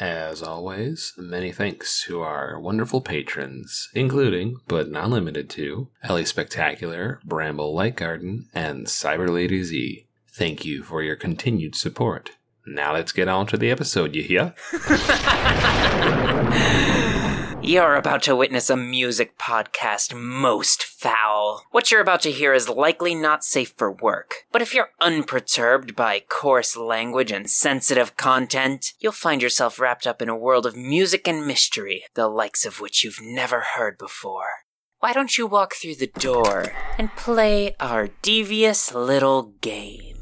As always, many thanks to our wonderful patrons, including, but not limited to, Ellie Spectacular, Bramble Light Garden, and Cyber Lady Z. Thank you for your continued support. Now let's get on to the episode, you hear? You're about to witness a music podcast most foul. What you're about to hear is likely not safe for work, but if you're unperturbed by coarse language and sensitive content, you'll find yourself wrapped up in a world of music and mystery, the likes of which you've never heard before. Why don't you walk through the door and play our devious little game?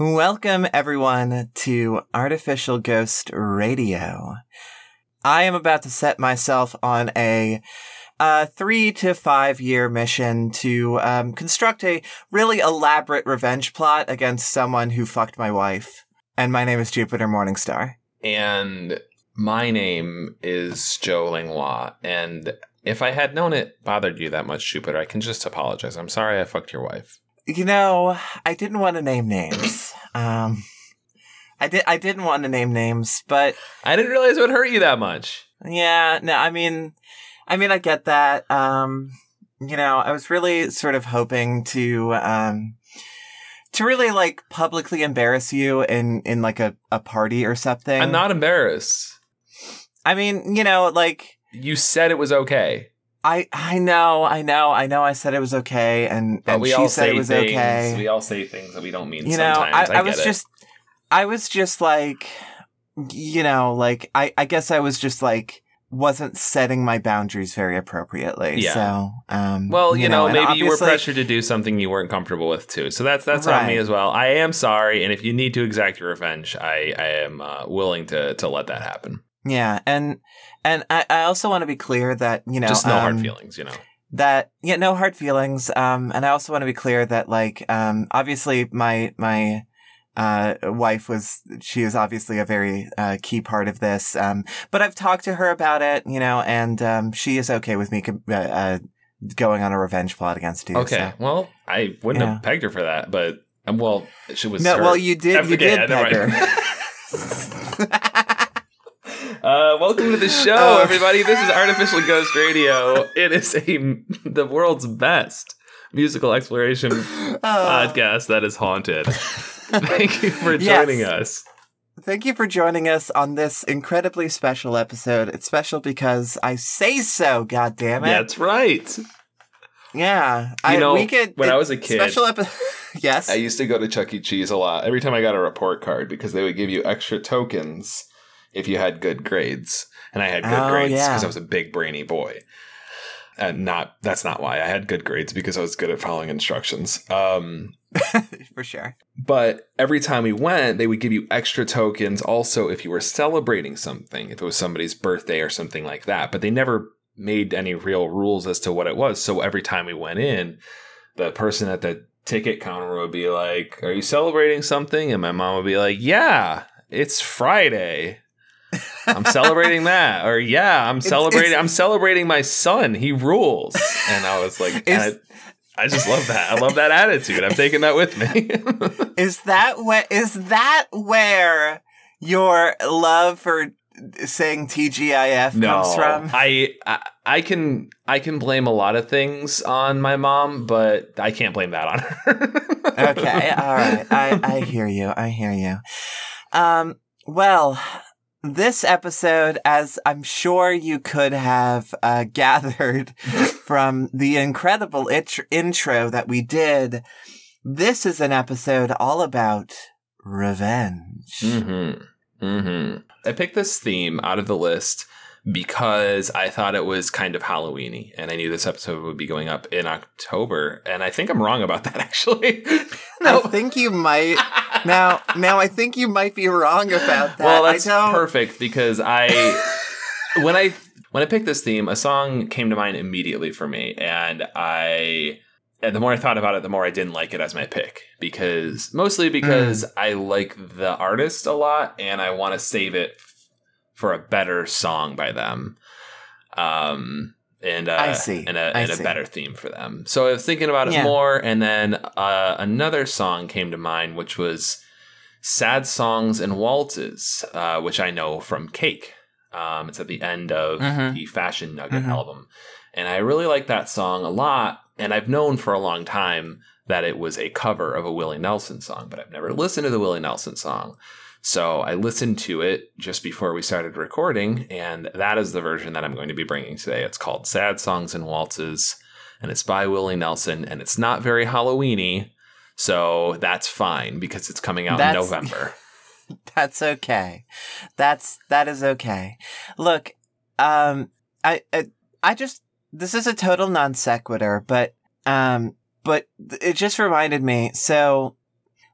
Welcome, everyone, to Artificial Ghost Radio. I am about to set myself on a uh, three to five year mission to um, construct a really elaborate revenge plot against someone who fucked my wife. And my name is Jupiter Morningstar. And my name is Joe Langlois, and if I had known it bothered you that much, Jupiter, I can just apologize. I'm sorry I fucked your wife. You know, I didn't want to name names. Um, I did. I didn't want to name names, but I didn't realize it would hurt you that much. yeah. No, I mean, I mean, I get that. Um, you know, I was really sort of hoping to, um, to really like publicly embarrass you in in like a a party or something. I'm not embarrassed. I mean, you know, like You said it was okay. I I know, I know, I know. I said it was okay, and But and we she all said say it was things. okay. We all say things that we don't mean you know, sometimes. I, I, I was it. just, I was just like, you know, like I, I guess I was just like wasn't setting my boundaries very appropriately. Yeah. So, um, Well, you, know, and maybe you were pressured to do something you weren't comfortable with too. So that's that's on me as well. I am sorry, and if you need to exact your revenge, I I am uh, willing to to let that happen. Yeah, and and I, I also want to be clear that you know, just no hard um, feelings, you know. that yeah no hard feelings um and i also want to be clear that like um obviously my my uh wife was she is obviously a very uh key part of this um but i've talked to her about it you know and um she is okay with me uh, uh going on a revenge plot against you Okay, so. well, I wouldn't Yeah. have pegged her for that, but um, well, she was. no well you did you did peg her Uh, welcome to the show, Oh. everybody. This is Artificial Ghost Radio. It is a the world's best musical exploration Oh. podcast that is haunted. Thank you for Yes. joining us. Thank you for joining us on this incredibly special episode. It's special because I say so, God damn it. That's right. Yeah, You I, know, we could. when it- I was a kid- special episode. yes, I used to go to Chuck E. Cheese a lot. Every time I got a report card because they would give you extra tokens if you had good grades, and I had good Oh, grades yeah. because I was a big brainy boy. And not that's not why I had good grades because I was good at following instructions. Um, for sure. But every time we went, they would give you extra tokens also if you were celebrating something, if it was somebody's birthday or something like that. But they never made any real rules as to what it was. So every time we went in, the person at the ticket counter would be like, Are you celebrating something? And my mom would be like, Yeah, it's Friday. I'm celebrating that. Or yeah, I'm celebrating I'm celebrating my son. He rules. And I was like, I, I just love that. I love that attitude. I'm taking that with me. Is that where? Is that where your love for saying TGIF comes from? I, I I can I can blame a lot of things on my mom, but I can't blame that on her. okay, all right. I I hear you. I hear you. Um. Well. This episode, as I'm sure you could have uh, gathered from the incredible it- intro that we did, this is an episode all about revenge. Mm-hmm. Mm-hmm. I picked this theme out of the list because I thought it was kind of Halloweeny, and I knew this episode would be going up in October, and I think I'm wrong about that actually. I think you might now. Now I think you might be wrong about that. well, that's perfect because I when I when I picked this theme, a song came to mind immediately for me, and I and the more I thought about it, the more I didn't like it as my pick because mostly because Mm. I like the artist a lot and I want to save it for a better song by them. Um and uh, I see. and a, I and a see. better theme for them. So I was thinking about it Yeah. more, and then uh, another song came to mind, which was "Sad Songs and Waltzes," uh, which I know from Cake. Um, it's at the end of Mhm. the Fashion Nugget Mhm. album, and I really like that song a lot. And I've known for a long time that it was a cover of a Willie Nelson song, but I've never listened to the Willie Nelson song. So I listened to it just before we started recording, and that is the version that I'm going to be bringing today. It's called Sad Songs and Waltzes, and it's by Willie Nelson, and it's not very Halloweeny, so that's fine because it's coming out That's- in November. That's okay. That's that is okay. Look, um, I I, I just this is a total non sequitur, but um, but it just reminded me. So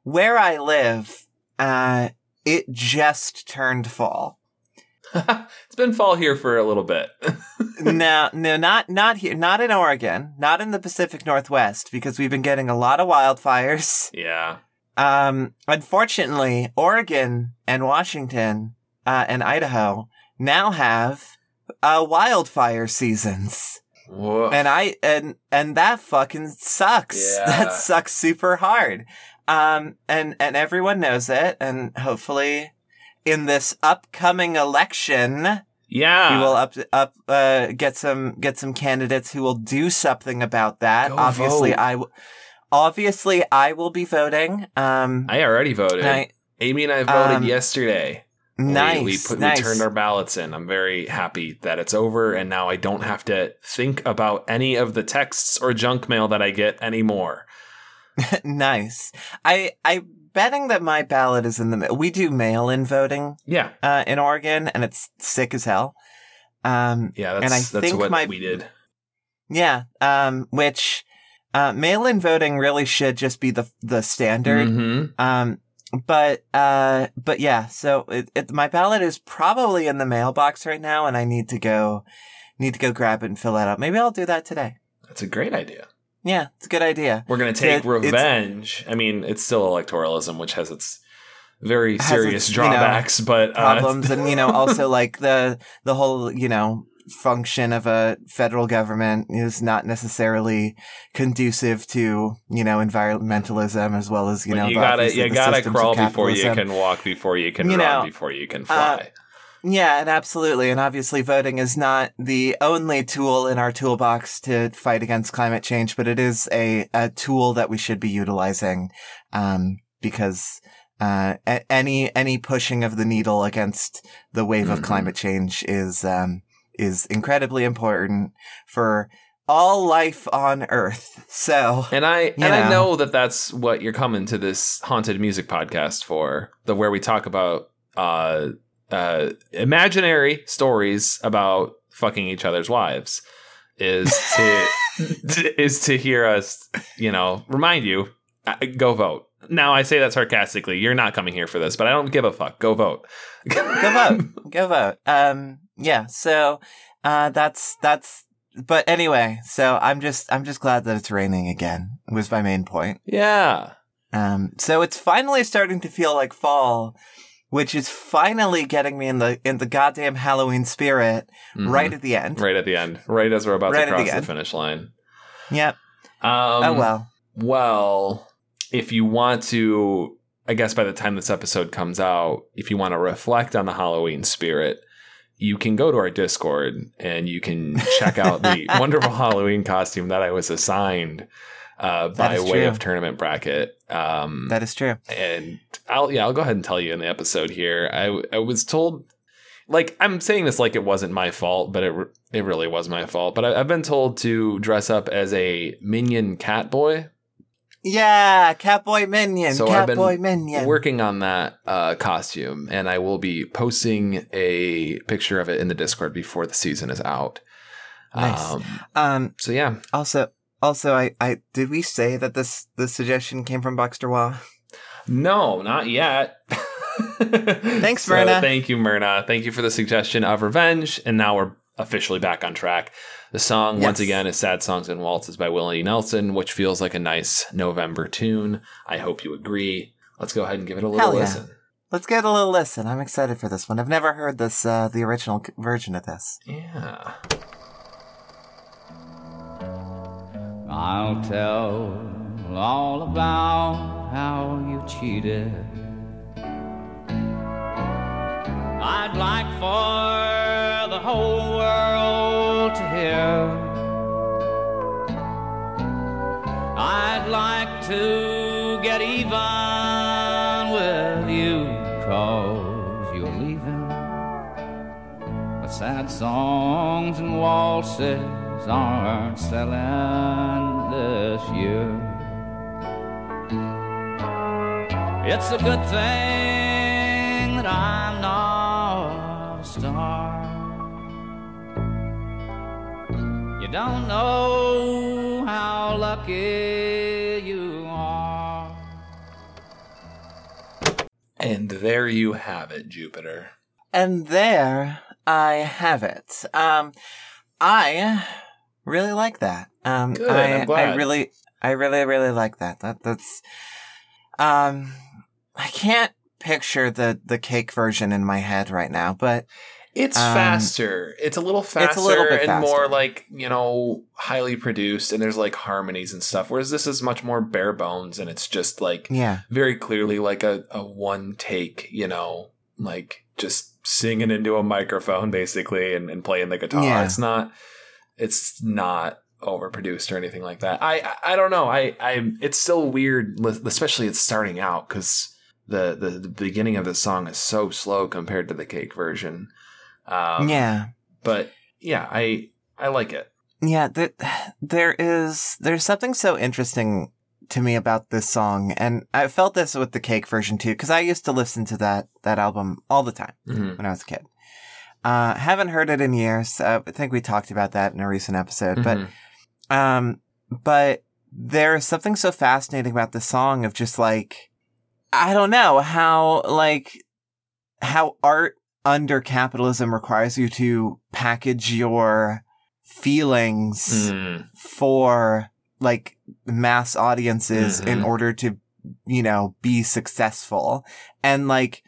where I live, uh, it just turned fall. it's been fall here for a little bit. no, no, not not here, not in Oregon, not in the Pacific Northwest, because we've been getting a lot of wildfires. yeah. Um, unfortunately, Oregon and Washington uh, and Idaho now have uh, wildfire seasons, Woof. and I and and that fucking sucks. Yeah. That sucks super hard. Um, and and everyone knows it, and hopefully, in this upcoming election, yeah. we will up up uh, get some get some candidates who will do something about that. Go obviously, vote. I w- obviously I will be voting. Um, I already voted. I- Amy and I voted Um, yesterday. We- We, put, nice. we turned our ballots in. I'm very happy that it's over, and now I don't have to think about any of the texts or junk mail that I get anymore. nice. I I betting that my ballot is in the. We do mail-in voting Yeah, uh, in Oregon, and it's sick as hell. Um, yeah, that's And I that's think what my- we did. yeah. Um, which uh, mail-in voting really should just be the the standard. Mhm. Um, but uh, but yeah. So it, it, my ballot is probably in the mailbox right now, and I need to go need to go grab it and fill that out. Maybe I'll do that today. That's a great idea. Yeah, it's a good idea. We're gonna take It- revenge. I mean, it's still electoralism, which has its very serious its, you know, drawbacks, but uh, problems and you know also like the the whole you know function of a federal government is not necessarily conducive to you know environmentalism as well as you know you gotta you gotta crawl before you can walk, before you can You run, know, before you can uh, fly. Yeah and absolutely and obviously voting is not the only tool in our toolbox to fight against climate change but it is a, a tool that we should be utilizing um, because uh, a- any any pushing of the needle against the wave Mhm. of climate change is um, is incredibly important for all life on Earth. So And I and I know. know that that's what you're coming to this haunted music podcast for, the where we talk about uh uh imaginary stories about fucking each other's wives is to is to hear us, you know, remind you uh, go vote. Now I say that sarcastically. You're not coming here for this, but I don't give a fuck. Go vote. go vote, go vote. Um, yeah. So uh, that's that's. But anyway, so I'm just I'm just glad that it's raining again. Was my main point. Yeah. Um, so it's finally starting to feel like fall, which is finally getting me in the in the goddamn Halloween spirit Mhm. right at the end. Right at the end. Right as we're about Right to at the cross the, finish line. Yep. Um, oh well. Well, if you want to, I guess by the time this episode comes out, if you want to reflect on the Halloween spirit, you can go to our Discord and you can check out the wonderful Halloween costume that I was assigned uh, by way true. of tournament bracket. Um, That is true. and I'll yeah, I'll go ahead and tell you in the episode here. I I was told like I'm saying this like it wasn't my fault, but it re- it really was my fault. But I, I've been told to dress up as a minion cat boy. Yeah, Catboy Minion. So I've been Catboy Minion. working on that uh, costume, and I will be posting a picture of it in the Discord before the season is out. Nice. Um, um. so yeah, Also, also, I, I did we say that this this suggestion came from Buxter Wah? no, not yet. Thanks, So Myrna. Thank you, Myrna. Thank you for the suggestion of Revenge, and now we're officially back on track. The song, once again, is Sad Songs and Waltzes by Willie Nelson, which feels like a nice November tune. I hope you agree. Let's go ahead and give it a little yeah. listen. Let's get a little listen. I'm excited for this one. I've never heard this, uh, the original version of this. Yeah. I'll tell all about how you cheated. I'd like for the whole world to hear. I'd like to get even with you, cause you're leaving. But sad songs and waltzes aren't selling this year. It's a good thing that I'm not a star. You don't know how lucky you are. And there you have it, Jupiter. And there I have it. Um, I really like that. Um, Good, I, I'm I really, I really, really like that. That that's, um, I can't picture the the cake version in my head right now, but It's Um, faster. It's a little faster it's a little bit and more like, you know, highly produced and there's like harmonies and stuff. Whereas this is much more bare bones and it's just like yeah, very clearly like a, a one take, you know, like just singing into a microphone basically and, and playing the guitar. Yeah. It's not it's not overproduced or anything like that. I I, I don't know. I I it's still weird, especially it's starting out because the, the the beginning of the song is so slow compared to the cake version. Um, yeah. but yeah, I I like it. Yeah, there, there is there's something so interesting to me about this song, and I felt this with the Cake version too, because I used to listen to that that album all the time Mhm. when I was a kid. Uh, haven't heard it in years. Uh, I think we talked about that in a recent episode, Mhm. but um, but there's something so fascinating about the song of just like I don't know how like how art under capitalism requires you to package your feelings Mhm. for like mass audiences in Mhm. order to you know be successful and like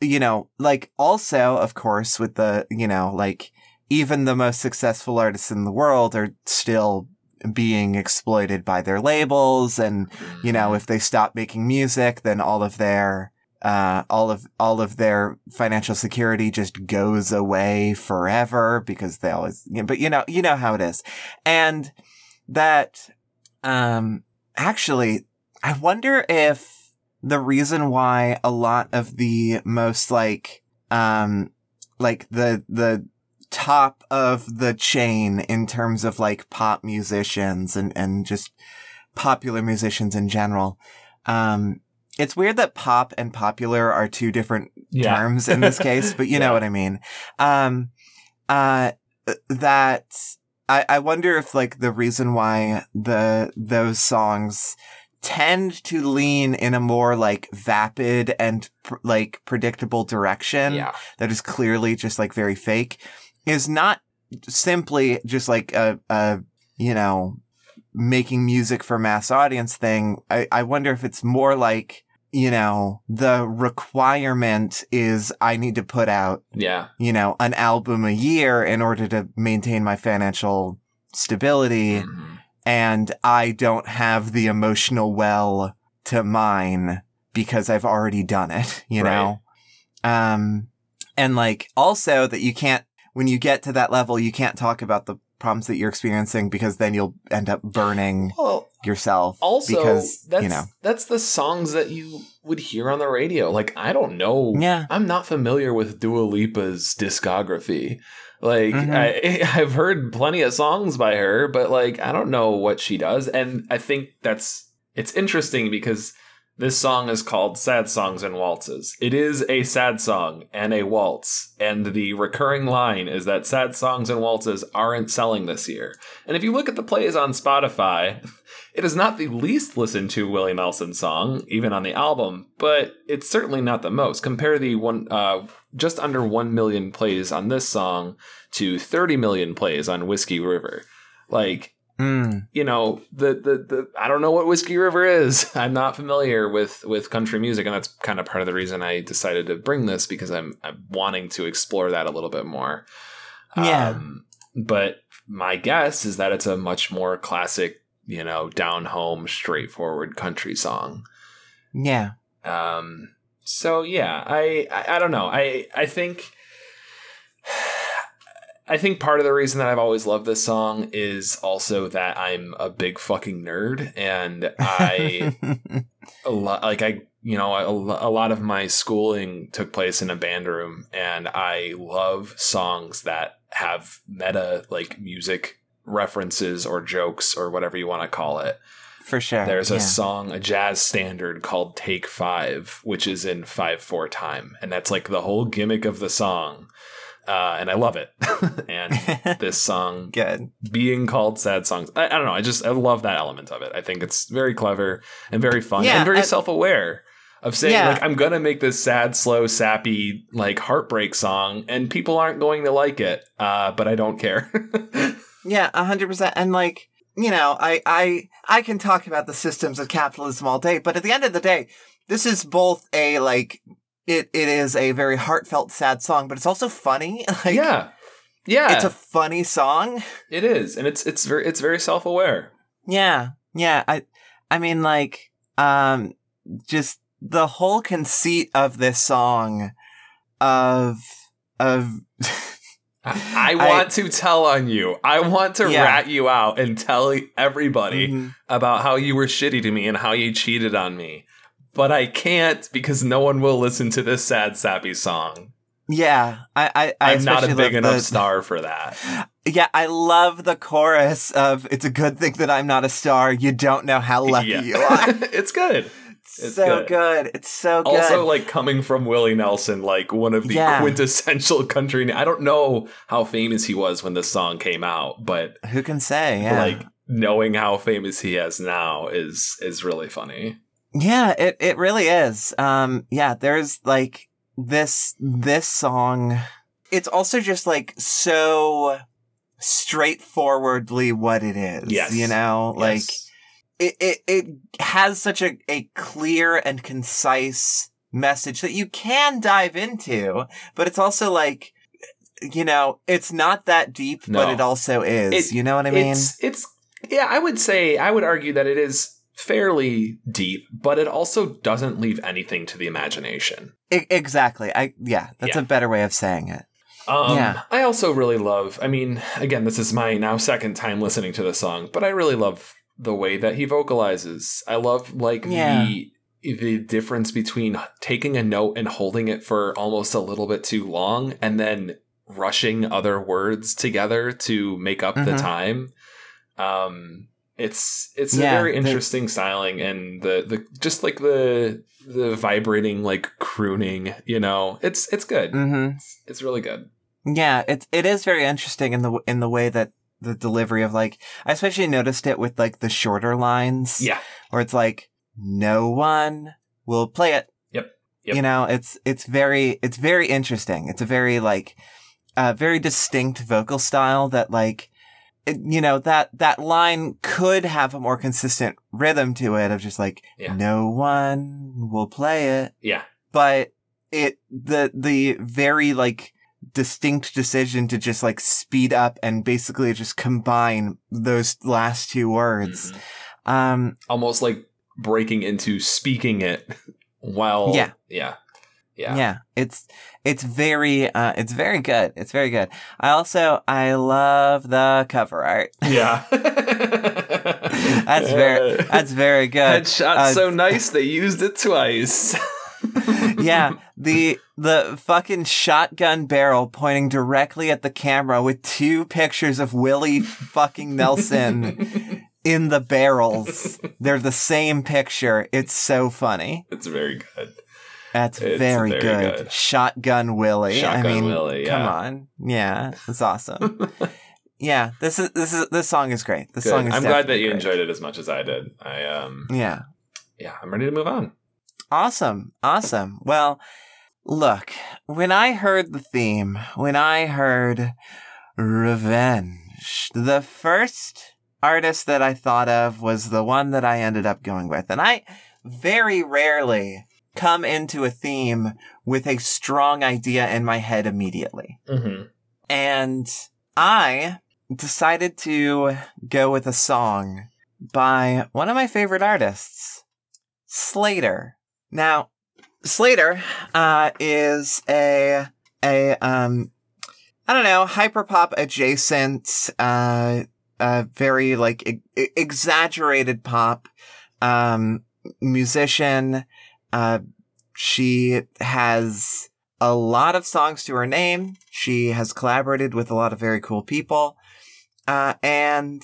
you know like also of course with the you know like even the most successful artists in the world are still being exploited by their labels and you know if they stop making music then all of their uh all of all of their financial security just goes away forever because they always you know, but you know you know how it is. And that um actually i wonder if the reason why a lot of the most like um like the the top of the chain in terms of like pop musicians and and just popular musicians in general um it's weird that pop and popular are two different Yeah. terms in this case, but you know what I mean. Um, uh, that I, I wonder if like the reason why the those songs tend to lean in a more like vapid and pr- like predictable direction yeah. that is clearly just like very fake is not simply just like a, a you know making music for mass audience thing I, I wonder if it's more like you know the requirement is i need to put out Yeah. you know an album a year in order to maintain my financial stability Mhm. And I don't have the emotional well to mine because I've already done it, you know? Um, and like also that you can't, when you get to that level, you can't talk about the problems that you're experiencing because then you'll end up burning Well, yourself. also because, that's you know, that's the songs that you would hear on the radio. Like I don't know. Yeah. I'm not familiar with Dua Lipa's discography. Like Mhm. I, I've heard plenty of songs by her, but like I don't know what she does, and I think that's it's interesting because this song is called Sad Songs and Waltzes. It is a sad song and a waltz, and the recurring line is that sad songs and waltzes aren't selling this year. And if you look at the plays on Spotify, it is not the least listened to Willie Nelson song, even on the album, but it's certainly not the most. Compare the one uh, just under 1 million plays on this song to 30 million plays on Whiskey River. Like Mm. you know the, the the I don't know what Whiskey River is. I'm not familiar with with country music, and that's kind of part of the reason I decided to bring this because I'm I'm wanting to explore that a little bit more. Yeah. Um, but my guess is that it's a much more classic, you know, down home, straightforward country song. Yeah. Um, so yeah, I, I I don't know. I I think I think part of the reason that I've always loved this song is also that I'm a big fucking nerd and I a lot like I you know a, a lot of my schooling took place in a band room and I love songs that have meta like music references or jokes or whatever you want to call it. For sure. There's a yeah. song, a jazz standard called Take Five, which is in 5 4 time. And that's like the whole gimmick of the song. Uh, and I love it. and this song Good. being called sad songs, I, I don't know. I just, I love that element of it. I think it's very clever and very fun Yeah, and very I- self aware of saying, Yeah. like, I'm going to make this sad, slow, sappy, like heartbreak song, and people aren't going to like it. Uh, but I don't care. Yeah, a hundred percent. And like, you know, I, I, I can talk about the systems of capitalism all day, but at the end of the day, this is both a like, it, it is a very heartfelt, sad song, but it's also funny. Like, yeah. Yeah. it's a funny song. it is. And it's, it's very, it's very self aware. Yeah, yeah. I, I mean, like, um, just the whole conceit of this song, of, of. I want to tell on you. I want to Yeah. rat you out and tell everybody Mhm. about how you were shitty to me and how you cheated on me. But I can't because no one will listen to this sad, sappy song. Yeah, I, I, I I'm not a big enough the- star for that. Yeah, I love the chorus of "It's a good thing that I'm not a star. You don't know how lucky Yeah. you are." it's good. It's so good. good. It's so good. Also, like coming from Willie Nelson, like one of the Yeah. quintessential country. I don't know how famous he was when this song came out, but Who can say? Yeah. like knowing how famous he is now is is really funny. yeah, it, it really is. Um, yeah, there's like this, this song. It's also just like so straightforwardly what it is. Yes. You know, like Yes. It, it, it has such a, a clear and concise message that you can dive into, but it's also like, you know, it's not that deep, but it also is. It- you know what I mean? It's it's yeah, I would say I would argue that it is fairly deep, but it also doesn't leave anything to the imagination. I- exactly. I yeah, that's Yeah. a better way of saying it. Um, Yeah. I also really love. I mean, again, this is my now second time listening to the song, but I really love the way that he vocalizes. I love like Yeah. the the difference between taking a note and holding it for almost a little bit too long, and then rushing other words together to make up the Mhm. time. Um, it's it's a Yeah, very the- interesting styling, and the the just like the the vibrating like crooning. You know, it's it's good. Mm-hmm. It's, it's really good. Yeah, it's it is very interesting in the in the way that the delivery of like I especially noticed it with like the shorter lines. Yeah. where it's like no one will play it. Yep. Yep. You know, it's it's very it's very interesting. It's a very like uh very distinct vocal style that like it, you know that that line could have a more consistent rhythm to it of just like Yeah. no one will play it Yeah. but it the the very like distinct decision to just like speed up and basically just combine those last two words Mhm. um Almost like breaking into speaking it while. Yeah. Yeah. yeah. Yeah. it's it's very uh it's very good it's very good i also i love the cover art Yeah. that's very that's very good Headshot Uh, so nice they used it twice. Yeah, the the fucking shotgun barrel pointing directly at the camera with two pictures of Willie fucking Nelson in the barrels. They're the same picture. It's so funny. It's very good. That's It's very, very good. good. Shotgun Willie. Shotgun I mean, Willie, come on. Yeah, it's awesome. yeah, this is this is this song is great. This Good. song is I'm glad that you great. enjoyed it as much as I did. I um Yeah. yeah, I'm ready to move on. Awesome. Awesome. Well, look, when I heard the theme, when I heard revenge, the first artist that I thought of was the one that I ended up going with. And I very rarely come into a theme with a strong idea in my head immediately. Mm-hmm. And I decided to go with a song by one of my favorite artists, Slayyyter. Now, Slayyyter uh, is a a um I don't know hyperpop adjacent, uh, uh, very like e- exaggerated pop um musician. Uh, she has a lot of songs to her name. She has collaborated with a lot of very cool people. Uh, and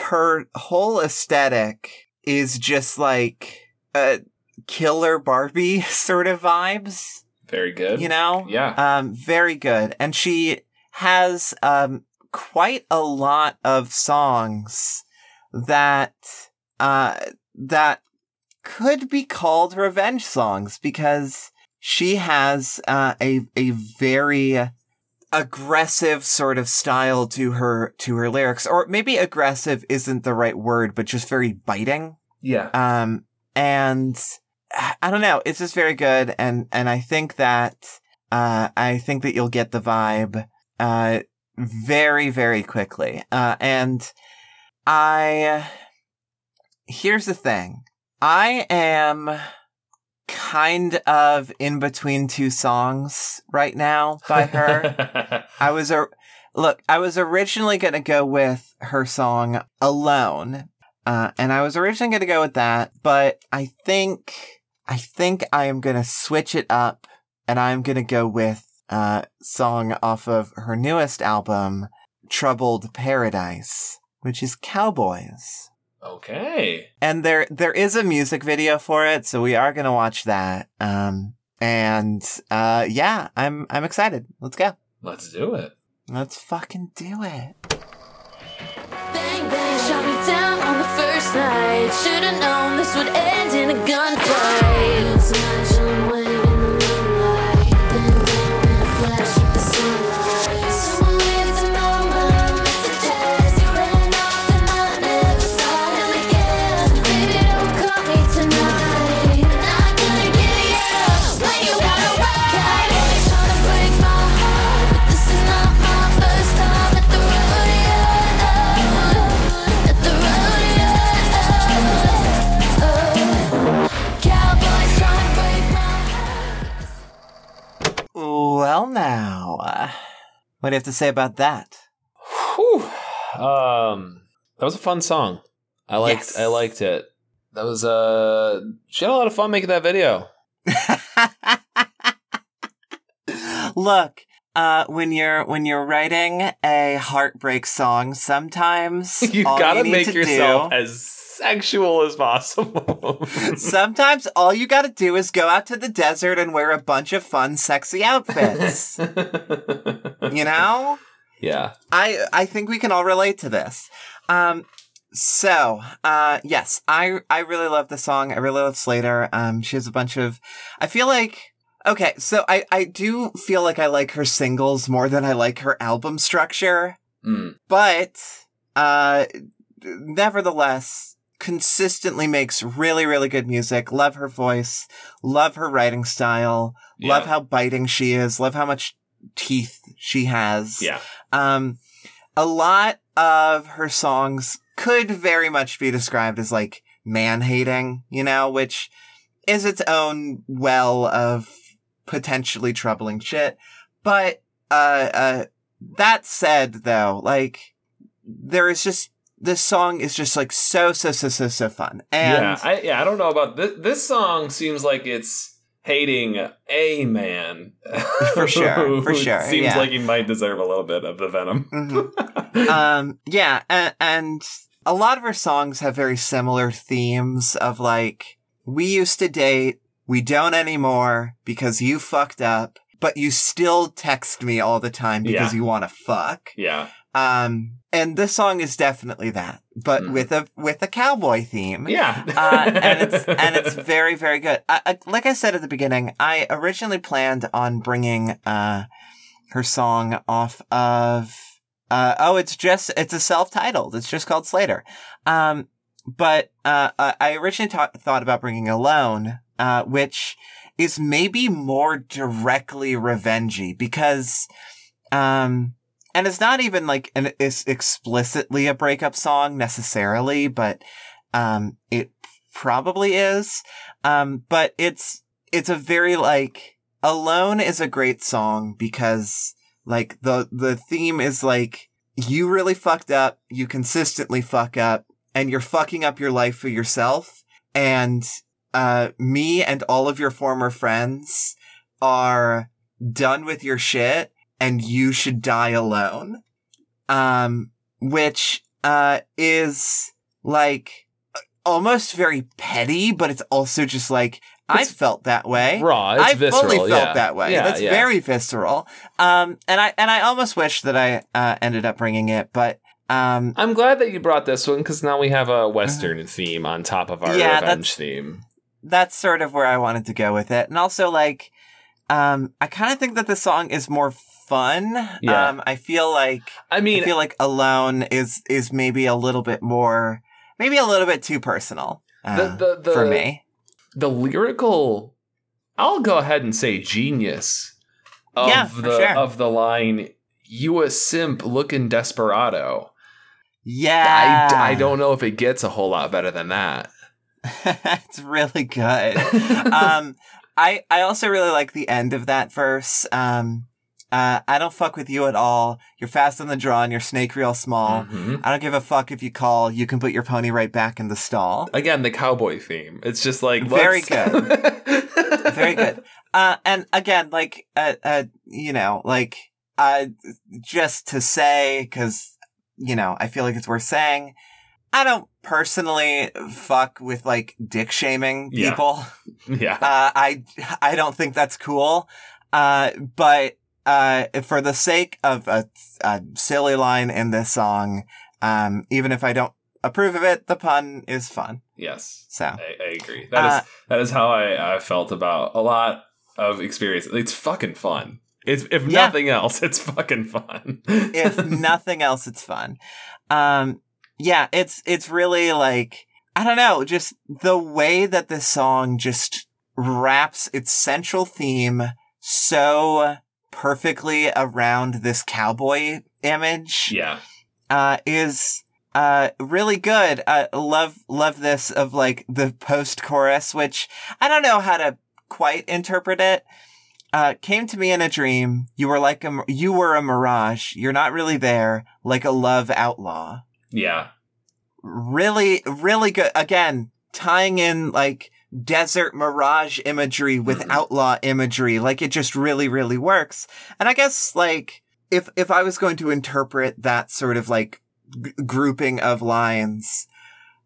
her whole aesthetic is just like uh, killer Barbie sort of vibes, Very good. you know? Yeah. Um, very good. And she has um, quite a lot of songs that uh, that could be called revenge songs because she has uh, a a very aggressive sort of style to her to her lyrics or maybe aggressive isn't the right word but just very biting yeah. um, and I don't know, it's just very good, and and I think that uh, I think that you'll get the vibe uh, very very quickly. Uh, and I here's the thing, I am kind of in between two songs right now by her. I was a look. I was originally going to go with her song "Alone," uh, and I was originally going to go with that, but I think I think I am going to switch it up, and I'm going to go with a song off of her newest album, "Troubled Paradise," which is "Cowboys." okay. And there there is a music video for it, so we are going to watch that. Um, and uh, yeah, I'm I'm excited. Let's go. Let's do it. Let's fucking do it. Down on the first night. Should've known this would end in a gunfight. What do you have to say about that? Whew. Um, that was a fun song. I liked. Yes. I liked it. That was uh. She had a lot of fun making that video. Look, uh, when you're when you're writing a heartbreak song, sometimes You gotta need make to yourself do- as sexual as possible. Sometimes all you gotta do is go out to the desert and wear a bunch of fun, sexy outfits. you know? Yeah. I I think we can all relate to this. Um so, uh yes, I I really love the song. I really love Slayyyter. Um she has a bunch of I feel like Okay, so I I do feel like I like her singles more than I like her album structure, Mm. but uh nevertheless consistently makes really really good music. Love her voice, love her writing style, love how biting she is, love how much teeth she has. Yeah. Um, a lot of her songs could very much be described as like man hating, you know, which is its own well of potentially troubling shit. But, uh, uh, that said though, like, there is just, this song is just like so, so, so, so, so fun. And yeah. I yeah. I don't know about this. This song seems like it's hating a man For sure, for sure, Seems yeah. like he might deserve a little bit of the venom. Mhm. um, yeah, and, and a lot of her songs have very similar themes of like, we used to date, we don't anymore because you fucked up, but you still text me all the time because Yeah. you want to fuck. Yeah. Um, and this song is definitely that, but Mhm. with a with a cowboy theme. Yeah. uh, and it's and it's very very good. I, I, like I said at the beginning, I originally planned on bringing uh her song off of uh oh it's just it's a self titled. It's just called Slayyyter. Um, but uh I I originally ta- thought about bringing Alone, uh, which is maybe more directly revengey because um and it's not even like an it's explicitly a breakup song necessarily but um it probably is. Um but it's it's a very like alone is a great song because like the the theme is like you really fucked up you consistently fuck up and you're fucking up your life for yourself. And uh me and all of your former friends are done with your shit and you should die alone. Um, which, uh, is like almost very petty, but it's also just like, I felt that way. Raw. It's I visceral. fully felt yeah. that way. Yeah, That's yeah. very visceral. Um, and I, and I almost wish that I, uh, ended up bringing it, but, um, I'm glad that you brought this one because now we have a Western theme on top of our Uh-huh. Yeah, revenge that's- theme. that's sort of where I wanted to go with it. And also like, um, I kind of think that the song is more fun. Yeah. Um, I feel like, I mean, I feel like alone is is maybe a little bit more, maybe a little bit too personal uh, The- the- the- for me. the lyrical I'll go ahead and say genius of Yeah, the sure. of the line you a simp looking desperado. Yeah, I, I don't know if it gets a whole lot better than that. it's really good. um, I I also really like the end of that verse. Um, uh, I don't fuck with you at all. You're fast on the draw and your snake real small. Mhm. I don't give a fuck if you call. You can put your pony right back in the stall. Again, the cowboy theme. It's just like Very let's- Very good. Uh, and again, like, uh, uh, you know, like, uh, just to say, because, you know, I feel like it's worth saying, I don't personally fuck with, like, dick shaming Yeah. people. yeah. Uh, I, I don't think that's cool. Uh, but, uh, for the sake of a, a silly line in this song, um, even if I don't approve of it, the pun is fun. Yes. So, I, I agree. That is Uh, that is how I, I felt about a lot of experience. It's fucking fun. It's if Yeah. nothing else, it's fucking fun. if nothing else, it's fun. Um, yeah, it's it's really like I don't know, just the way that this song just wraps its central theme so perfectly around this cowboy image yeah. uh, is uh, really good. I love love this of like the post chorus, which I don't know how to quite interpret it. Uh, came to me in a dream. You were like a you were a mirage. You're not really there, like a love outlaw. Yeah. Really, really good. Again, tying in like desert mirage imagery with Mhm. outlaw imagery. Like it just really, really works. And I guess like if if I was going to interpret that sort of like g- grouping of lines,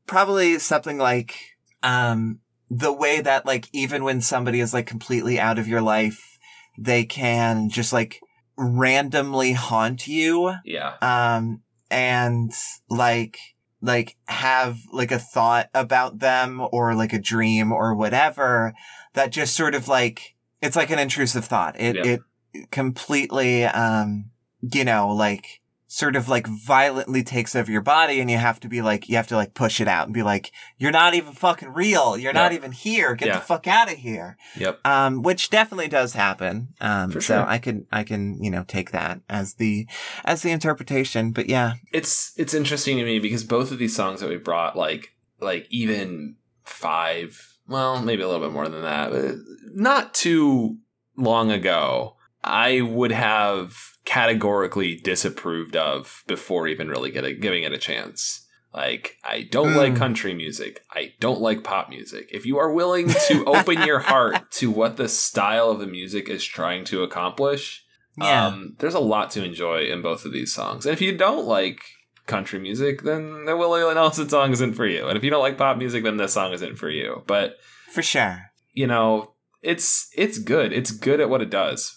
probably something like um the way that like even when somebody is like completely out of your life, they can just like randomly haunt you Yeah. um and like like have like a thought about them or like a dream or whatever that just sort of like it's like an intrusive thought it Yeah. it completely um you know like sort of like violently takes over your body and you have to be like you have to like push it out and be like you're not even fucking real you're not even here get Yeah. the fuck out of here Yep. um, which definitely does happen. Um, For so sure. I can, I can, you know, take that as the, as the interpretation. But yeah, It's it's interesting to me because both of these songs that we brought, like like even five, well, maybe a little bit more than that, but not too long ago, I would have categorically disapproved of before even really a, giving it a chance. Like, I don't Mm. like country music. I don't like pop music. If you are willing to open your heart to what the style of the music is trying to accomplish, yeah, um, there's a lot to enjoy in both of these songs. And if you don't like country music, then the Willie Nelson song isn't for you. And if you don't like pop music, then this song isn't for you. But For sure. you know, it's it's good. It's good at what it does.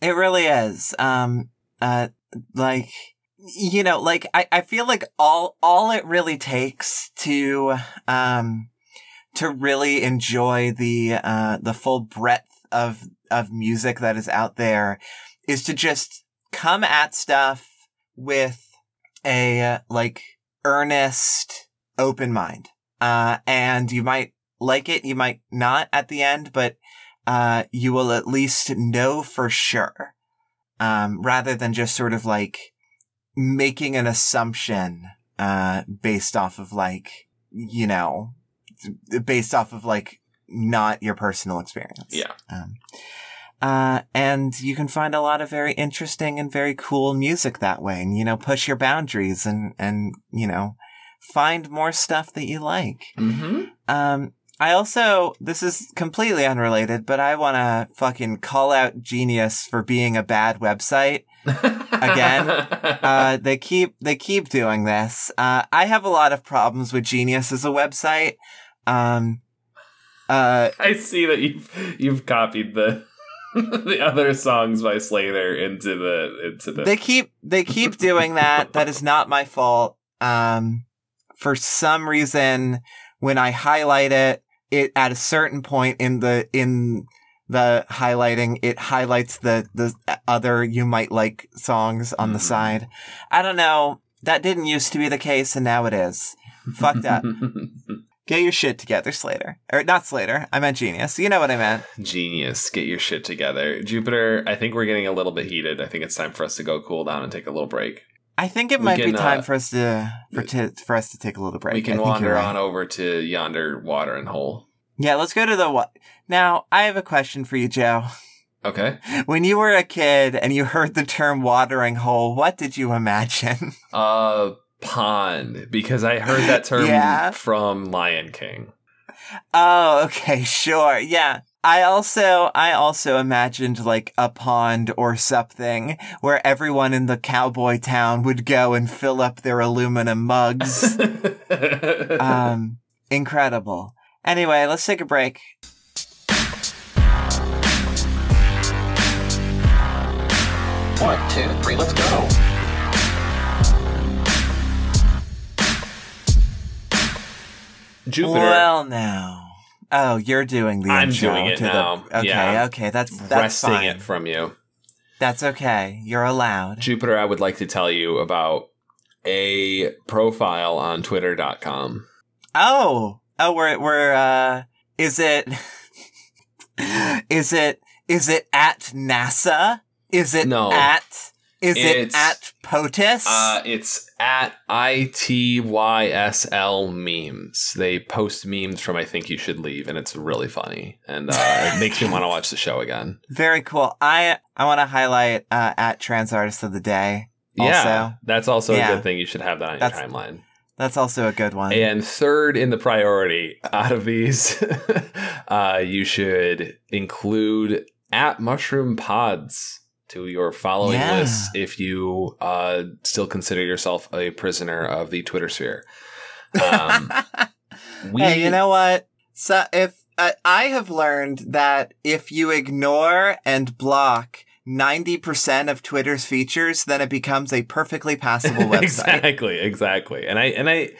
It really is. Um, uh, like, you know, like I, I feel like all, all it really takes to, um, to really enjoy the, uh, the full breadth of, of music that is out there is to just come at stuff with a, like, earnest, open mind. Uh, and you might like it, you might not at the end, but uh, you will at least know for sure, um, rather than just sort of like making an assumption, uh, based off of like, you know, based off of like not your personal experience. Yeah. Um, uh, and you can find a lot of very interesting and very cool music that way and, you know, push your boundaries and, and, you know, find more stuff that you like. Mm-hmm. Um, I also, this is completely unrelated, but I want to fucking call out Genius for being a bad website. Again, Uh, they keep, they keep doing this. Uh, I have a lot of problems with Genius as a website. Um, uh, I see that you've you've copied the the other songs by Slayyyter into the into the they keep, they keep doing that. That is not my fault. Um, for some reason, when I highlight it, it at a certain point in the, in the highlighting, it highlights the, the other you might like songs on the Mhm. side. I don't know. That didn't used to be the case and now it is. Fucked up. Get your shit together, Slayyyter. Or not Slayyyter. I meant Genius. You know what I meant. Genius. Get your shit together. Jupiter, I think we're getting a little bit heated. I think it's time for us to go cool down and take a little break. I think it We might can, be time uh, for us to for to for us to take a little break. we I can think wander right. on over to yonder watering hole. Yeah, let's go to the what. Now, I have a question for you, Joe. Okay. When you were a kid and you heard the term watering hole, what did you imagine? Uh pond. Because I heard that term Yeah. from Lion King. Oh, okay, sure. Yeah. I also I also imagined like a pond or something where everyone in the cowboy town would go and fill up their aluminum mugs. um incredible. Anyway, let's take a break. One, two, three, let's go. Jupiter. Well, now. Oh, you're doing the I'm doing it to now. The, okay, Yeah. okay, that's that's wresting fine. it from you. That's okay. You're allowed. Jupiter, I would like to tell you about a profile on twitter.com. Oh, oh, we're we're uh, is it, is it is it at NASA? Is it No. at? Is it at POTUS? Uh, it's at ITYSL memes. They post memes from I Think You Should Leave, and it's really funny. And uh, it makes me want to watch the show again. Very cool. I I want to highlight uh, at Trans Artist of the Day. Yeah, that's also Yeah. a good thing. You should have that on That's- your timeline. that's also a good one. And third in the priority out of these, uh, you should include at Mushroom Pods to your following Yeah. list if you uh, still consider yourself a prisoner of the Twitter sphere. Um, we, hey, you know what? So if uh, I have learned that if you ignore and block 90% of Twitter's features, then it becomes a perfectly passable website. exactly, exactly. And I and I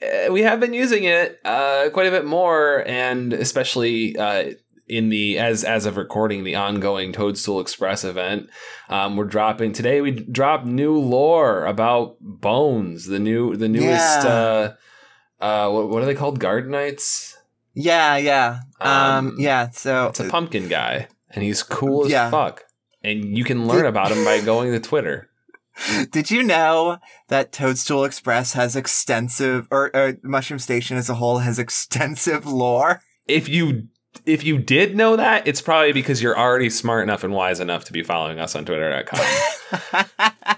uh, we have been using it uh, quite a bit more, and especially uh, in the as as of recording the ongoing Toadstool Express event. Um, we're dropping today. We dropped new lore about bones. The new the newest. Yeah. Uh, uh, what, what are they called? Gardenites. Yeah, yeah. Um, Um, yeah, so It's a pumpkin guy, and he's cool as Yeah. fuck. And you can learn about him by going to Twitter. did you know that Toadstool Express has extensive or, or Mushroom Station as a whole has extensive lore? if you if you did know that, it's probably because you're already smart enough and wise enough to be following us on twitter.com.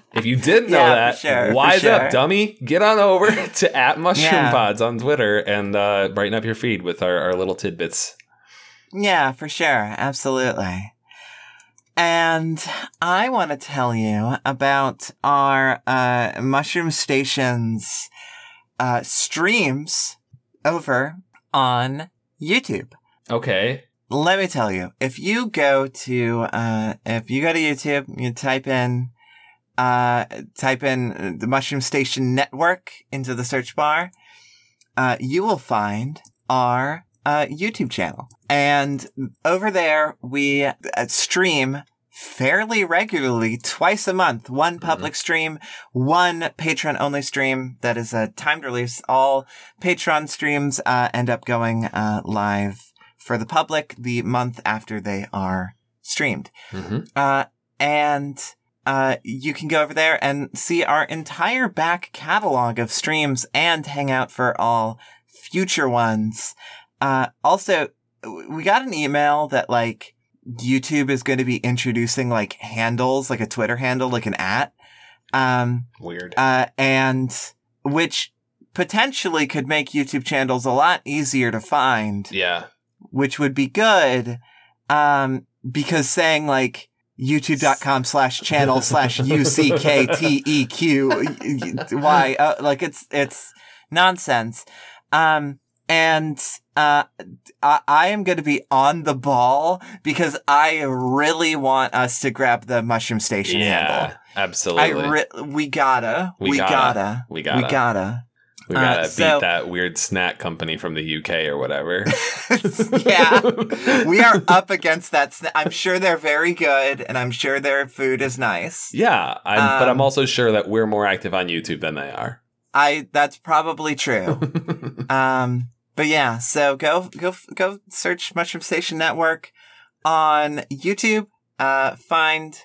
if you didn't know Yeah, that, sure, wise sure. up, dummy. Get on over to at mushroom Yeah. pods on Twitter and uh, brighten up your feed with our, our little tidbits. yeah, for sure. Absolutely. And I want to tell you about our uh, Mushroom Stations uh, streams over on YouTube. Okay. Let me tell you, if you go to uh, if you go to YouTube, you type in uh, type in the Mushroom Station Network into the search bar, uh, you will find our uh, YouTube channel. And over there, we uh, stream fairly regularly, twice a month. One public stream, one patron only stream that is a timed release. All patron streams uh, end up going uh, live for the public the month after they are streamed. hmm Uh, and uh, you can go over there and see our entire back catalog of streams and hang out for all future ones. Uh, also, we got an email that like YouTube is going to be introducing like handles, like a Twitter handle, like an at, um, Weird. uh, and which potentially could make YouTube channels a lot easier to find yeah. Which would be good. Um, because saying like youtube.com slash channel slash U-C-K-T-E-Q Y, uh, like it's, it's nonsense. Um, and, uh, I, I am going to be on the ball because I really want us to grab the mushroom station Yeah. handle. Absolutely. I re- we gotta, We we, gotta. gotta, We we gotta. Gotta. we uh, gotta so- beat that weird snack company from the UK or whatever. yeah. we are up against that. Sna- I'm sure they're very good, and I'm sure their food is nice. Yeah, I'm, but I'm Um, also sure that we're more active on YouTube than they are. I that's probably true. um, but yeah, so go go go search Mushroom Station Network on YouTube. Uh, find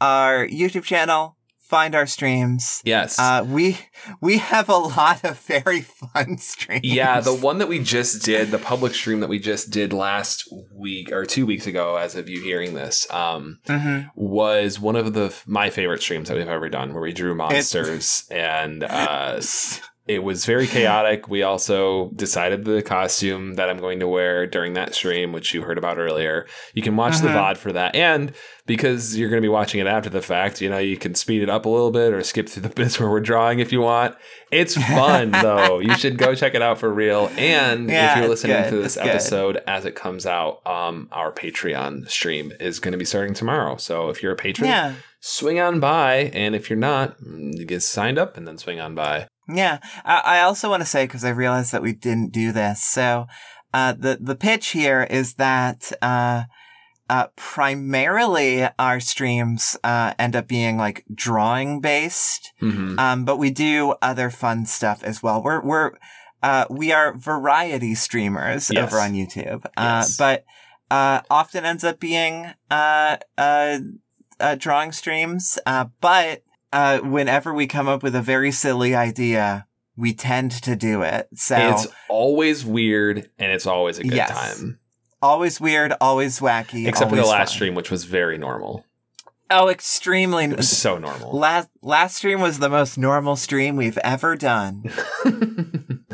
our YouTube channel. Find our streams. yes. Uh, we we have a lot of very fun streams. yeah, the one that we just did, the public stream that we just did last week or two weeks ago, as of you hearing this, um, Mhm. was one of the my favorite streams that we've ever done, where we drew monsters and uh, it was very chaotic. We also decided the costume that I'm going to wear during that stream, which you heard about earlier. You can watch the Mhm. VOD for that. And because you're going to be watching it after the fact, you know, you can speed it up a little bit or skip through the bits where we're drawing if you want. It's fun, though. You should go check it out for real. And Yeah, if you're listening good. to this It's good. episode as it comes out, um, our Patreon stream is going to be starting tomorrow. So if you're a patron, Yeah. swing on by. And if you're not, you get signed up and then swing on by. Yeah, I, I also want to say because I realized that we didn't do this. So, uh, the the pitch here is that uh, uh, primarily our streams uh, end up being like drawing based, hmm um, but we do other fun stuff as well. We're we're uh, we are variety streamers Yes. over on YouTube, Yes. uh, but uh, often ends up being uh, uh, uh, drawing streams. Uh, but uh, whenever we come up with a very silly idea, we tend to do it. So It's always weird and it's always a good Yes. time. always weird, always wacky, Except for the last fun. stream, which was very normal. Oh, extremely. It was so normal. Last last stream was the most normal stream we've ever done.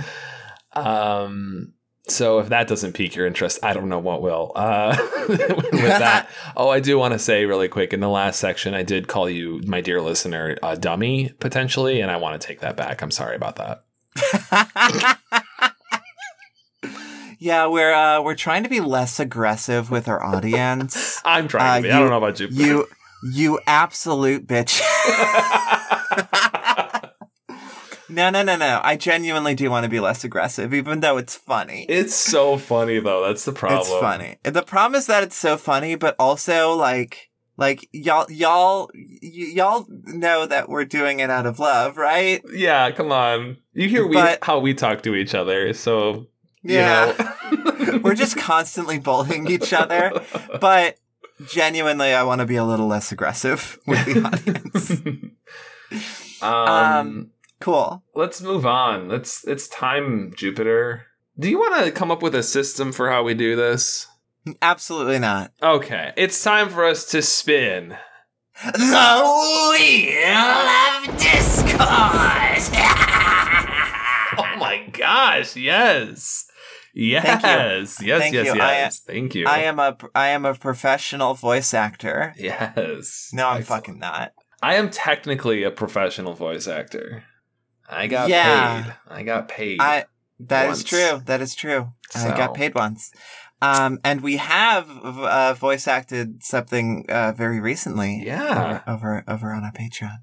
um so if that doesn't pique your interest, I don't know what will. Uh, with that, oh, I do want to say really quick in the last section, I did call you, my dear listener, a dummy potentially, and I want to take that back. I'm sorry about that. yeah, we're uh, we're trying to be less aggressive with our audience. I'm trying Uh, to be. I don't know about you. you you absolute bitch. No, no, no, no. I genuinely do want to be less aggressive, even though it's funny. it's so funny though. That's the problem. It's funny. The problem is that it's so funny, but also like like y'all y'all y- y'all know that we're doing it out of love, right? Yeah, come on. You hear we But- how we talk to each other, so you Yeah. know. we're just constantly bullying each other, but genuinely I want to be a little less aggressive with the audience. um, Um, cool. let's move on. Let's it's time, Jupiter. Do you want to come up with a system for how we do this? Absolutely not. Okay, it's time for us to spin. The Wheel of Discord! Oh my gosh, yes. Yes, Thank you. yes, yes, Thank yes. you. I- Thank you. I am a I am a professional voice actor. Yes. No, I'm Excellent. fucking not. I am technically a professional voice actor. I got Yeah. paid. I got paid. I that is Once. true. That is true. I got paid once. Um, and we have uh, voice acted something uh, very recently. Yeah. over over on our Patreon.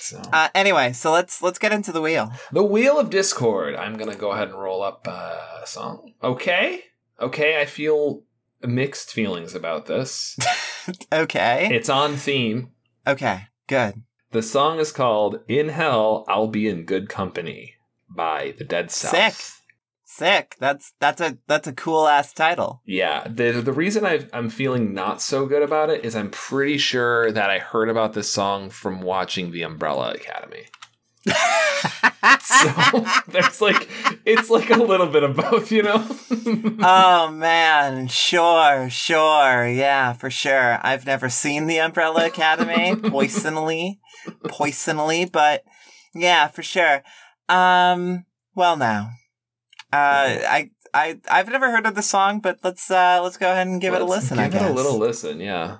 So. Uh, anyway, so let's let's get into the wheel. the Wheel of Discord. I'm gonna go ahead and roll up uh, a song. Okay. Okay. I feel mixed feelings about this. okay. it's on theme. Okay. Good. The song is called "In Hell I'll Be in Good Company" by the Dead South. Sick. Sick. That's that's a that's a cool ass title. Yeah, the the reason i I'm feeling not so good about it is I'm pretty sure that I heard about this song from watching The Umbrella Academy. So there's like it's like a little bit of both, you know. oh man, sure, sure, yeah, for sure. I've never seen the Umbrella Academy, poisonally, poisonally, but yeah, for sure. Um, well now, uh, I. I I've never heard of the song, but let's uh let's go ahead and give it a listen. Give I guess. it a little listen, yeah.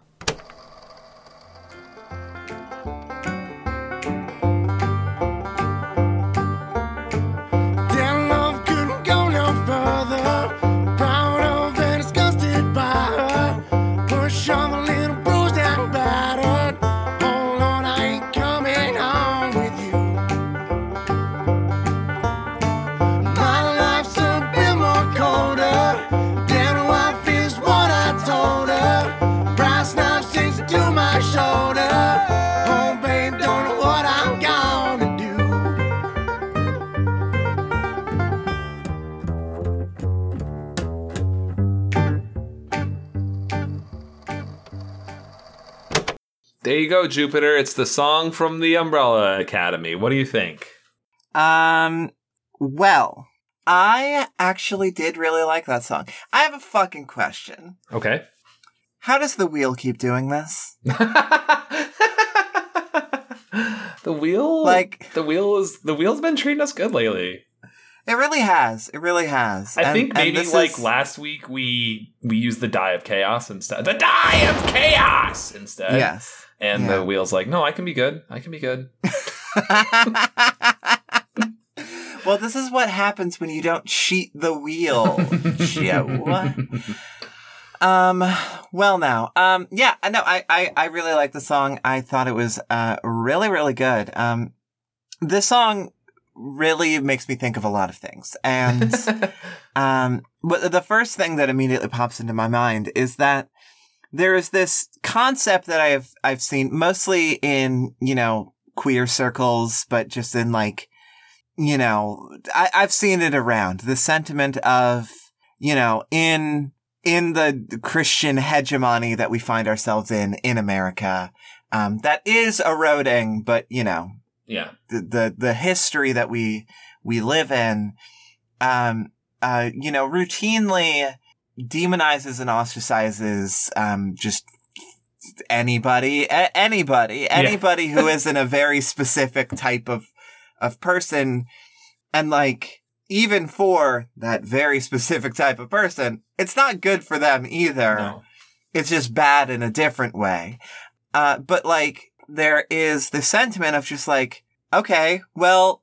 You go, Jupiter. It's the song from the Umbrella Academy. What do you think? Um, well, I actually did really like that song. I have a fucking question. Okay. How does the wheel keep doing this? the wheel Like- the wheel is the wheel's been treating us good lately. It really has. It really has. I And- think maybe like is- last week we we used the die of chaos instead. The die of chaos instead. Yes. And Yeah. the wheel's like, no, I can be good. I can be good. well, this is what happens when you don't cheat the wheel, Joe. Um, well now, um, yeah, no, I, I, I really like the song. I thought it was, uh, really, really good. Um, this song really makes me think of a lot of things. And, um, but the first thing that immediately pops into my mind is that there is this concept that I've, I've seen mostly in, you know, queer circles, but just in like, you know, I, I've seen it around the sentiment of, you know, in, in the Christian hegemony that we find ourselves in, in America, um, that is eroding, but you know, yeah. the, the, the history that we, we live in, um, uh, you know, routinely demonizes and ostracizes, um, just anybody, a- anybody, anybody who isn't a very specific type of, of person. And like, even for that very specific type of person, it's not good for them either. No. It's just bad in a different way. Uh, but like, there is the sentiment of just like, okay, well,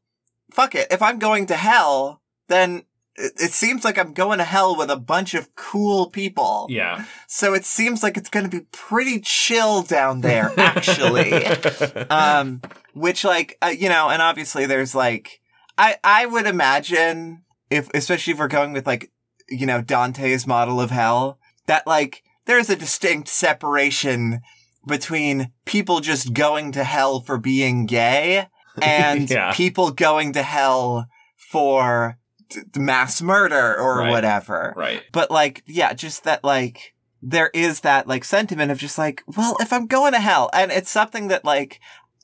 fuck it. If I'm going to hell, then it, it seems like I'm going to hell with a bunch of cool people. Yeah. So it seems like it's going to be pretty chill down there, actually. um, which like, uh, you know, and obviously there's like, I, I would imagine if, especially if we're going with like, you know, Dante's model of hell, that like, there's a distinct separation between people just going to hell for being gay and Yeah. people going to hell for t- mass murder or Right. whatever. right. But like, yeah, just that like, there is that like sentiment of just like, well, if I'm going to hell, and it's something that like,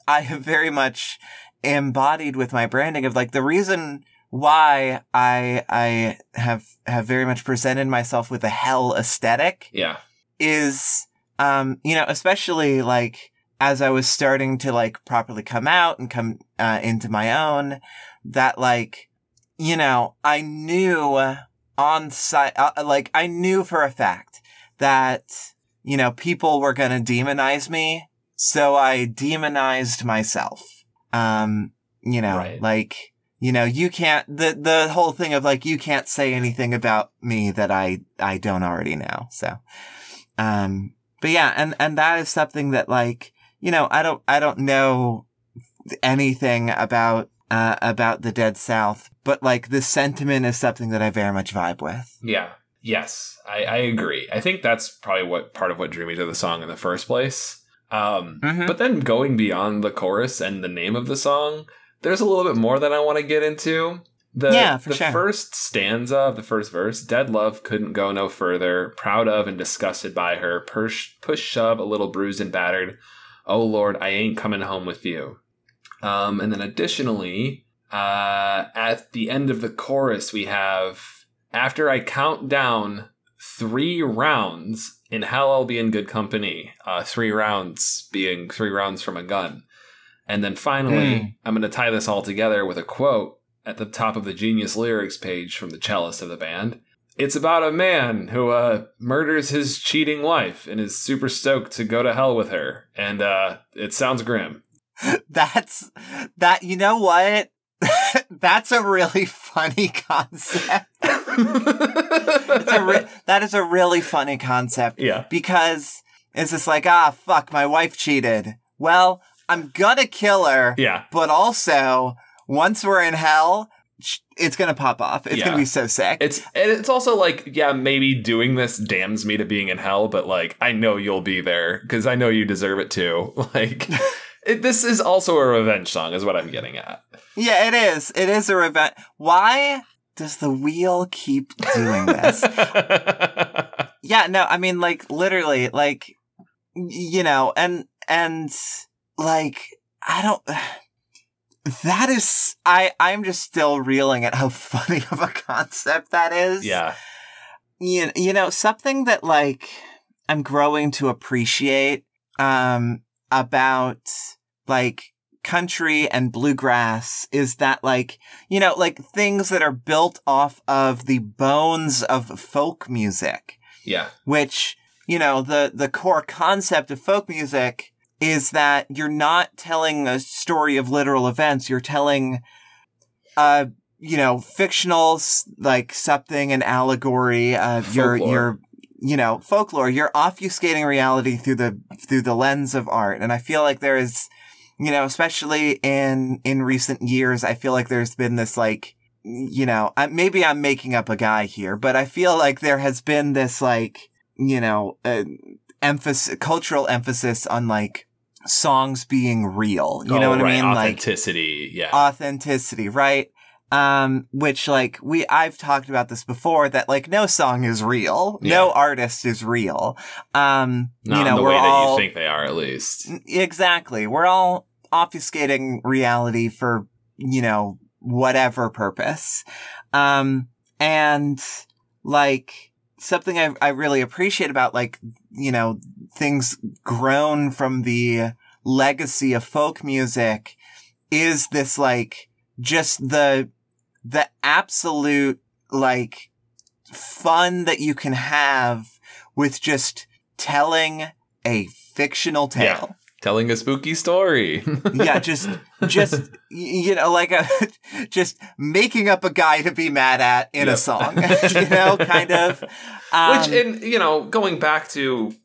I have very much embodied with my branding of like the reason why I, I have, have very much presented myself with a hell aesthetic Yeah. is, um, you know, especially like as I was starting to like properly come out and come, uh, into my own, that like, you know, I knew on site, uh, like I knew for a fact that, you know, people were going to demonize me. So I demonized myself. Um, you know, Right. like, you know, you can't, the, the whole thing of like, you can't say anything about me that I, I don't already know. So, um, but yeah, and, and that is something that like, you know, I don't, I don't know anything about, uh, about the dead South, but like the sentiment is something that I very much vibe with. Yeah. Yes, I, I agree. I think that's probably what part of what drew me to the song in the first place. Um, Mhm. But then going beyond the chorus and the name of the song, there's a little bit more that I want to get into. The, Yeah, for the sure. first stanza of the first verse, dead love couldn't go no further, proud of and disgusted by her, push, push shove, a little bruised and battered. Oh Lord, I ain't coming home with you. Um, and then additionally, uh, at the end of the chorus, we have after I count down three rounds, in hell I'll be in good company. Uh, three rounds being three rounds from a gun. And then finally, Mm. I'm going to tie this all together with a quote at the top of the Genius Lyrics page from the cellist of the band. It's about a man who uh, murders his cheating wife and is super stoked to go to hell with her. And uh, it sounds grim. That's that. You know what? That's a really funny concept. It's a re- that is a really funny concept yeah. because it's just like ah fuck, my wife cheated. Well, I'm gonna kill her, Yeah. but also once we're in hell, it's gonna pop off. It's Yeah. gonna be so sick. It's and it's also like yeah maybe doing this damns me to being in hell but like I know you'll be there because I know you deserve it too like it, this is also a revenge song is what I'm getting at yeah, it is. It is a revenge. Why does the wheel keep doing this? Yeah, no, I mean, like, literally, like, you know, and, and, like, I don't, that is, I, I'm just still reeling at how funny of a concept that is. yeah You, you know, something that, like, I'm growing to appreciate, um, about, like, country and bluegrass is that like you know like things that are built off of the bones of folk music. Yeah. Which you know the the core concept of folk music is that you're not telling a story of literal events. You're telling uh you know fictional like something an allegory uh your your you know folklore. You're obfuscating reality through the through the lens of art. And i feel like there is you know especially in in recent years i feel like there's been this like you know I, maybe i'm making up a guy here but i feel like there has been this like you know uh, emphasis cultural emphasis on like songs being real you know Oh, what right, i mean like authenticity yeah authenticity, right? Um, which like we, I've talked about this before that like no song is real. No artist is real. Um, not you know, the we're way all that you think they are at least exactly. We're all obfuscating reality for, you know, whatever purpose. Um, and like something I, I really appreciate about like, you know, things grown from the legacy of folk music is this like just the, the absolute like fun that you can have with just telling a fictional Yeah. Telling a spooky story yeah, just just you know, like a just making up a guy to be mad at in Yep. a song, you know, kind of. Um, Which, and you know, going back to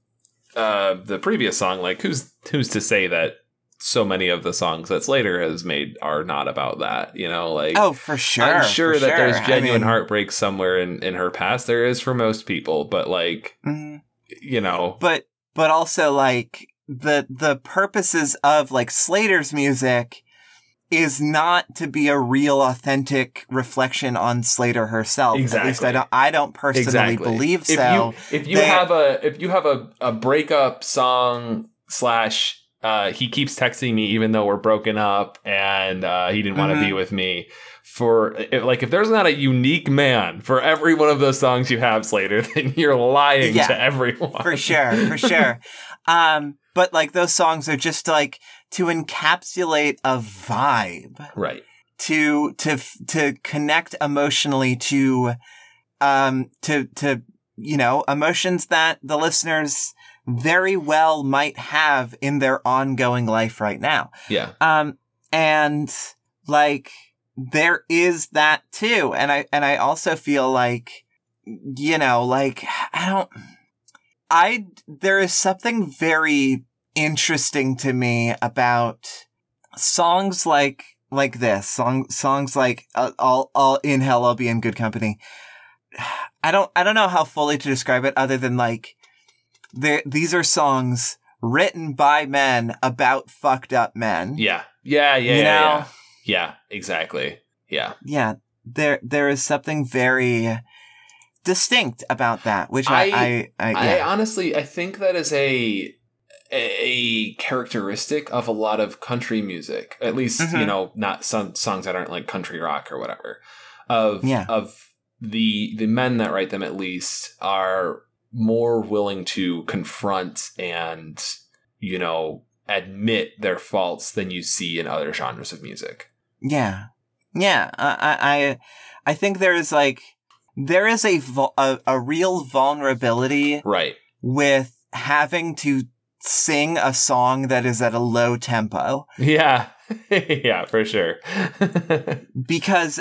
uh, the previous song, like who's who's to say that so many of the songs that Slayyyter has made are not about that? You know, like oh, for sure, I'm sure that there's sure. I genuine mean, heartbreak somewhere in in her past. There is for most people, but like mhm. you know, but but also like the the purposes of like Slayyyter's music is not to be a real authentic reflection on Slayyyter herself. At least Exactly. I don't I don't personally exactly believe if so. You, if you They- have a if you have a a breakup song slash. Uh, he keeps texting me even though we're broken up and uh, he didn't want to Mhm. be with me for if, like if there's not a unique man for every one of those songs you have Slayyyter then you're lying Yeah. to everyone for sure, for sure. Um, but like those songs are just like to encapsulate a vibe, right to to to connect emotionally to um, to, to, you know, emotions that the listeners very well might have in their ongoing life right now. Yeah. Um, and like there is that too. And I, and I also feel like, you know, like I don't, I, there is something very interesting to me about songs like, like this song, songs like, uh, all, all in hell, I'll be in good company. I don't, I don't know how fully to describe it other than like, there, these are songs written by men about fucked up men. Yeah. Yeah. Yeah. You yeah, know? yeah. Yeah. Exactly. Yeah. yeah, there there is something very distinct about that, which I I- I, I, I honestly, I think that is a a characteristic of a lot of country music. At least, you Mhm. know, not some songs that aren't like country rock or whatever. Of Yeah. of the the men that write them at least are more willing to confront and you know admit their faults than you see in other genres of music. yeah, yeah. I I I- I think there is like there is a a, a real vulnerability Right. with having to sing a song that is at a low tempo Yeah. yeah, for sure. because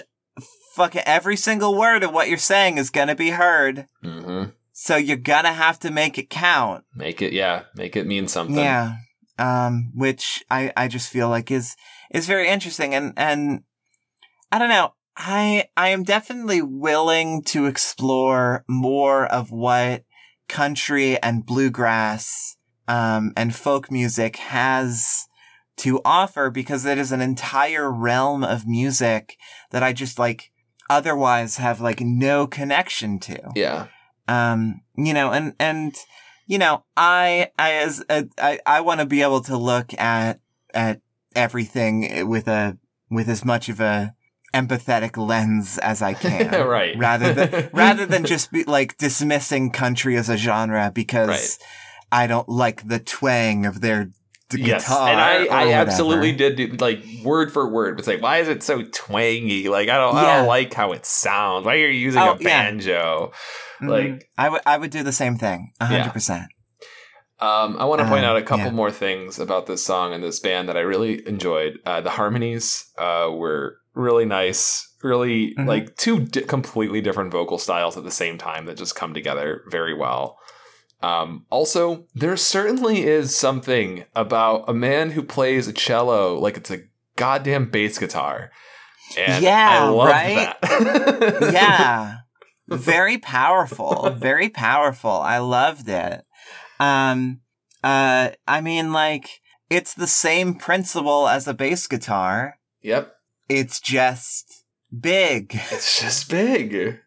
fucking every single word of what you're saying is gonna be heard. hmm So you're gonna have to make it count. Make it, yeah, make it mean something. Yeah. Um, which I, I just feel like is, is very interesting. And, and I don't know. I, I am definitely willing to explore more of what country and bluegrass, um, and folk music has to offer because it is an entire realm of music that I just like otherwise have like no connection to Yeah. um you know and and you know i i as a, i i want to be able to look at at everything with a with as much of a empathetic lens as i can right. rather than rather than just be like dismissing country as a genre because Right. i don't like the twang of their d- yes, guitar and I, I absolutely did do, like word for word. It's like, why is it so twangy? Like, I don't, I don't like how it sounds. Why are you using Oh, a yeah. banjo? Mhm. like- i would i would do the same thing a hundred percent Um, I want to point Um, out a couple yeah. more things about this song and this band that I really enjoyed. Uh, the harmonies uh, were really nice. Really, Mhm. like two di- completely different vocal styles at the same time that just come together very well. Um, also, there certainly is something about a man who plays a cello like it's a goddamn bass guitar. And Yeah, I love right? that. yeah very powerful very powerful i loved it um uh i mean like it's the same principle as a bass guitar yep. It's just big It's just big.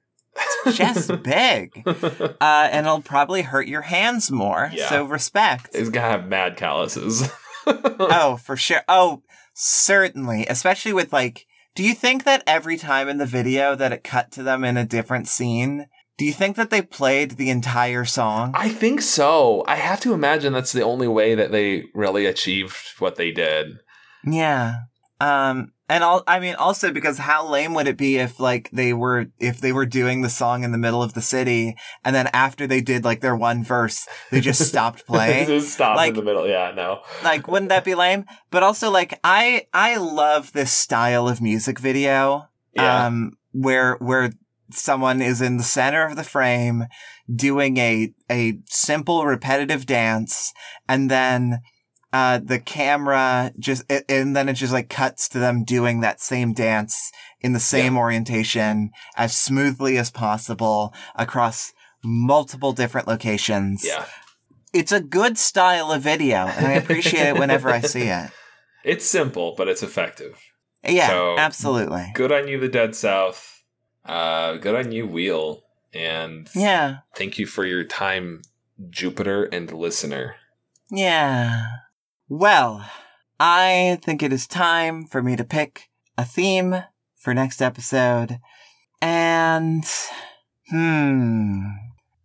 It's just big uh and it'll probably hurt your hands more Yeah. so respect He's gonna have mad calluses. oh for sure oh certainly especially with like do you think that every time in the video that it cut to them in a different scene do you think that they played the entire song I think so. I have to imagine that's the only way that they really achieved what they did. Yeah. Um and all I mean also because how lame would it be if like they were if they were doing the song in the middle of the city and then after they did like their one verse they just stopped playing? Just stop Like- in the middle. Yeah, no. like wouldn't that be lame? But also like I I love this style of music video Yeah. um where where someone is in the center of the frame doing a a simple repetitive dance and then uh the camera just a- and then it just like cuts to them doing that same dance in the same orientation as smoothly as possible across multiple different locations. yeah. It's a good style of video and I appreciate it whenever I see it. It's simple, but it's effective. Yeah, So- absolutely. Good on you, the Dead South. Uh, good on you, Wheel. And Yeah. thank you for your time, Jupiter and listener. Yeah. Well, I think it is time for me to pick a theme for next episode. And, hmm,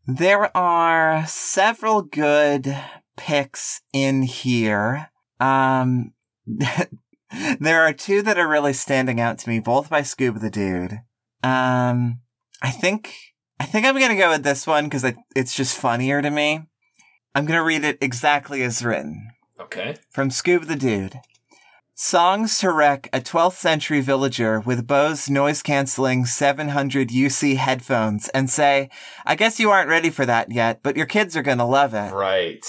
there are several good picks in here. Um, there are two that are really standing out to me, both by Scoob the Dude. Um, I think, I think I'm gonna go with this one because it's just funnier to me. I'm gonna read it exactly as written Okay. from Scoob the Dude. Songs to wreck a 12th century villager with Bose noise canceling 700 UC headphones and say, I guess you aren't ready for that yet, but your kids are gonna love it. Right.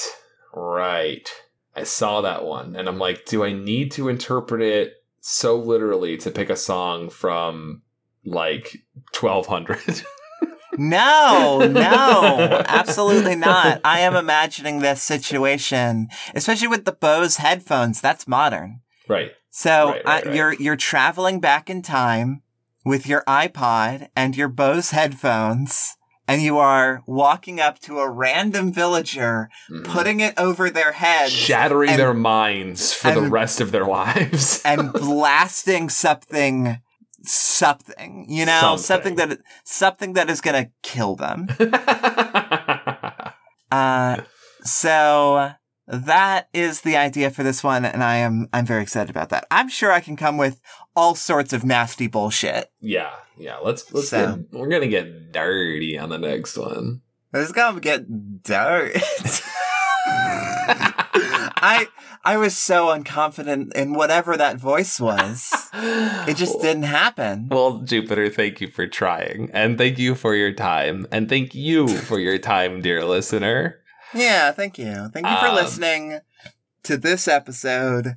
Right. I saw that one and I'm like, do I need to interpret it so literally to pick a song from like 1200? No, no, absolutely not. I am imagining this situation, especially with the Bose headphones. That's modern. right. So Right, right, uh, right. you're you're traveling back in time with your iPod and your Bose headphones, and you are walking up to a random villager, Mhm. putting it over their head, Shattering and- their minds for the rest of their lives. and blasting something, something, you know, something, Something. that something that is gonna kill them. Uh, so that is the idea for this one, and I am I'm very excited about that. I'm sure I can come with all sorts of nasty bullshit. yeah. Yeah. Let's let's So- get, we're gonna get dirty on the next one. It's gonna get dark. I I was so unconfident in whatever that voice was. It just didn't happen. Well, Jupiter, thank you for trying. And thank you for your time. And thank you for your time, dear listener. Yeah, thank you. Thank you for Um, listening to this episode.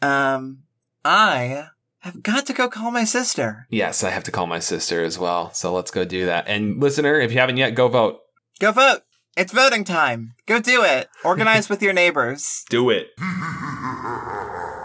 Um, I have got to go call my sister. Yes, I have to call my sister as well. So let's go do that. And listener, if you haven't yet, go vote. Go vote. It's voting time. Go do it. Organize with your neighbors. Do it.